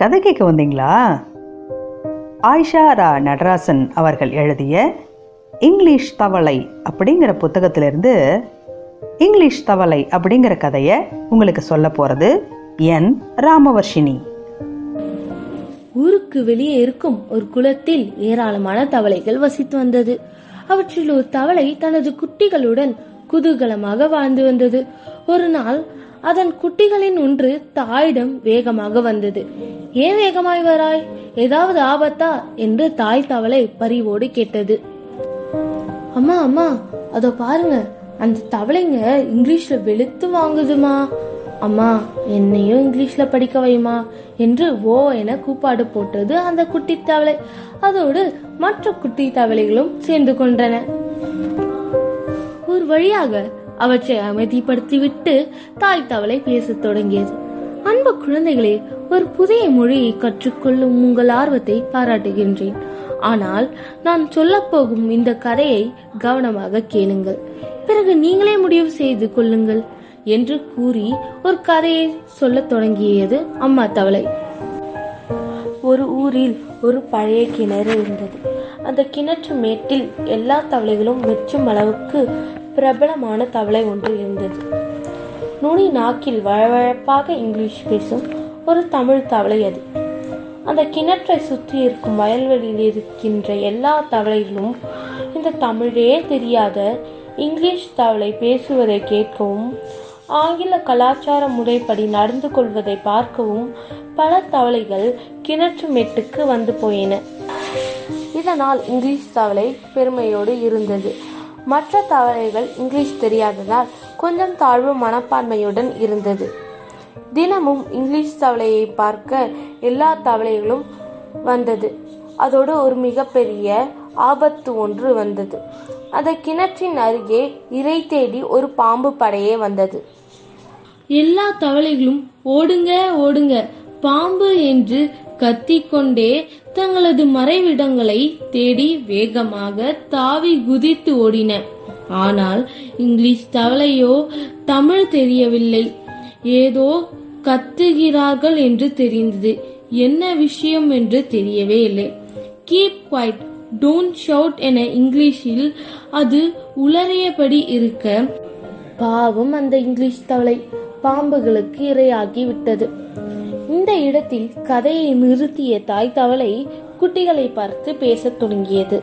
கதை கேட்க வந்தீங்களா? ஆயிஷா ரா நடராசன் அவர்கள் எழுதிய இங்கிலீஷ் தவளை அப்படிங்கிற புத்தகத்திலிருந்து இங்கிலீஷ் தவளை அப்படிங்கிற கதையை உங்களுக்கு சொல்ல போகிறது என் ராமவர்ஷினி. ஊருக்கு வெளியே இருக்கும் ஒரு குளத்தில் ஏராளமான தவளைகள் வசித்து வந்தது. அவற்றில் ஒரு தவளை தனது குட்டிகளுடன் குதூகலமாக வாழ்ந்து வந்தது. ஒரு நாள் அதன் குட்டிகளின் ஒன்று தாயிடம் வேகமாக வந்தது. ஏன் வேகமாய் வராய்? ஏதாவது ஆபத்தா? என்று தாய் தவளை பரிவோடு கேட்டது. அம்மா அம்மா அதோ பாருங்க. அந்த தவளைங்க இங்கிலீஷ்ல வெளுத்து வாங்குதுமா? அம்மா என்னையும் இங்கிலீஷ்ல படிக்க வைமா? என்று ஓ என கூப்பாடு போட்டது அந்த குட்டி தவளை. அதோடு மற்ற குட்டி தவளைகளும் சேர்ந்து கொண்டன. ஒரு வழியாக அவற்றை அமைதிப்படுத்திவிட்டு தாய் தவளை பேசத் தொடங்கியது. அன்பு குழந்தைகளே ஒரு புதிய மொழியை கற்றுக்கொள்ளும் உங்கள் ஆர்வத்தை பாராட்டுகின்றேன். ஆனால் நான் சொல்லப் போகும் இந்த கதையை கவனமாக கேளுங்கள். பிறகு நீங்களே முடிவு செய்து கொள்ளுங்கள் என்று கூறி ஒரு கதையை சொல்லத் தொடங்கியது அம்மா தவளை. ஒரு ஊரில் ஒரு பழைய கிணறு இருந்தது. அந்த கிணற்று மேட்டில் எல்லா தவளைகளும் மெச்சும் அளவுக்கு பிரபலமான தவளை ஒன்று இருந்தது. நுனி நாக்கில் வழவழப்பாக இங்கிலீஷ் பேசும் ஒரு தமிழ் தவளை அது. அந்த கிணற்றை சுற்றி இருக்கும் வயல்வெளியில் இருக்கின்ற எல்லா தவளைகளும் இந்த தமிழே தெரியாத இங்கிலீஷ் தவளை பேசுவதை கேட்கவும் ஆங்கில கலாச்சார முறைப்படி நடந்து கொள்வதை பார்க்கவும் பல தவளைகள் கிணற்று மெட்டுக்கு வந்து போயின. இதனால் இங்கிலீஷ் தவளை பெருமையோடு இருந்தது. மற்ற தவளைகள் இங்கிலீஷ் தெரியாததால் கொஞ்சம் தாழ்வு மனப்பான்மையுடன் இருந்தது. தினமும் இங்கிலீஷ் தவளையை பார்க்க எல்லா தவளைகளும் வந்தது. அதோடு ஒரு மிகப்பெரிய ஆபத்து ஒன்று வந்தது. அந்த கிணற்றின் அருகே இறை தேடி ஒரு பாம்பு படையே வந்தது. எல்லா தவளைகளும் ஓடுங்க ஓடுங்க பாம்பு என்று கத்திக்கொண்டே தங்களது மறைவிடங்களை தேடி வேகமாக தாவி குதித்து ஓடின. ஆனால் இங்கிலீஷ் தவளையோ தமிழ் தெரியவில்லை. ஏதோ கத்துகிறார்கள் என்று தெரிந்தது. என்ன விஷயம் என்று தெரியவே இல்லை. கீப் குவைட் டோன்ட் ஷவுட் என இங்கிலீஷில் அது உளறியபடி இருக்க பாவம் அந்த இங்கிலீஷ் தவளை. பாம்புகளுக்கு இரையாகி விட்டது. இந்த இடத்தில் கதையை நிறுத்திய தாய் தவளை குட்டிகளை பார்த்து பேசத் தொடங்கியது.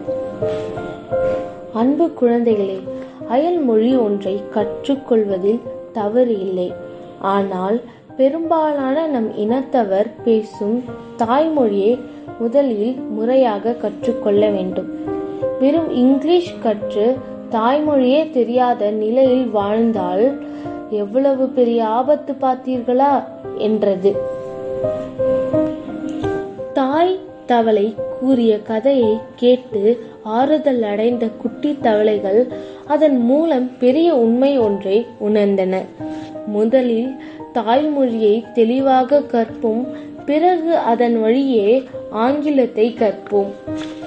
அன்பு குழந்தைகளே அயல் மொழி ஒன்றை கற்றுக்கொள்வதில் தவறு இல்லை. ஆனால் பெரும்பாலான நம் இனத்தவர் பேசும் தாய்மொழியை முதலில் முறையாக கற்றுக்கொள்ள வேண்டும். வெறும் இங்கிலீஷ் கற்று தாய்மொழியே தெரியாத நிலையில் வாழ்ந்தால் எவ்வளவு பெரிய ஆபத்து பார்த்தீர்களா? என்றது. தாய் தவளை கூறிய கதையை கேட்டு ஆறுதல் அடைந்த குட்டி தவளைகள் அதன் மூலம் பெரிய உண்மை ஒன்றை உணர்ந்தன. முதலில் தாய்மொழியை தெளிவாக கற்போம் பிறகு அதன் வழியே ஆங்கிலத்தை கற்போம்.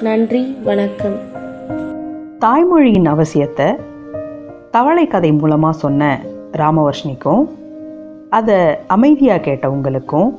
நன்றி வணக்கம். தாய்மொழியின் அவசியத்தை தவளை கதை மூலமாக சொன்ன ராமவர்ஷினிக்கும் அதை அமைதியாக கேட்ட உங்களுக்கும்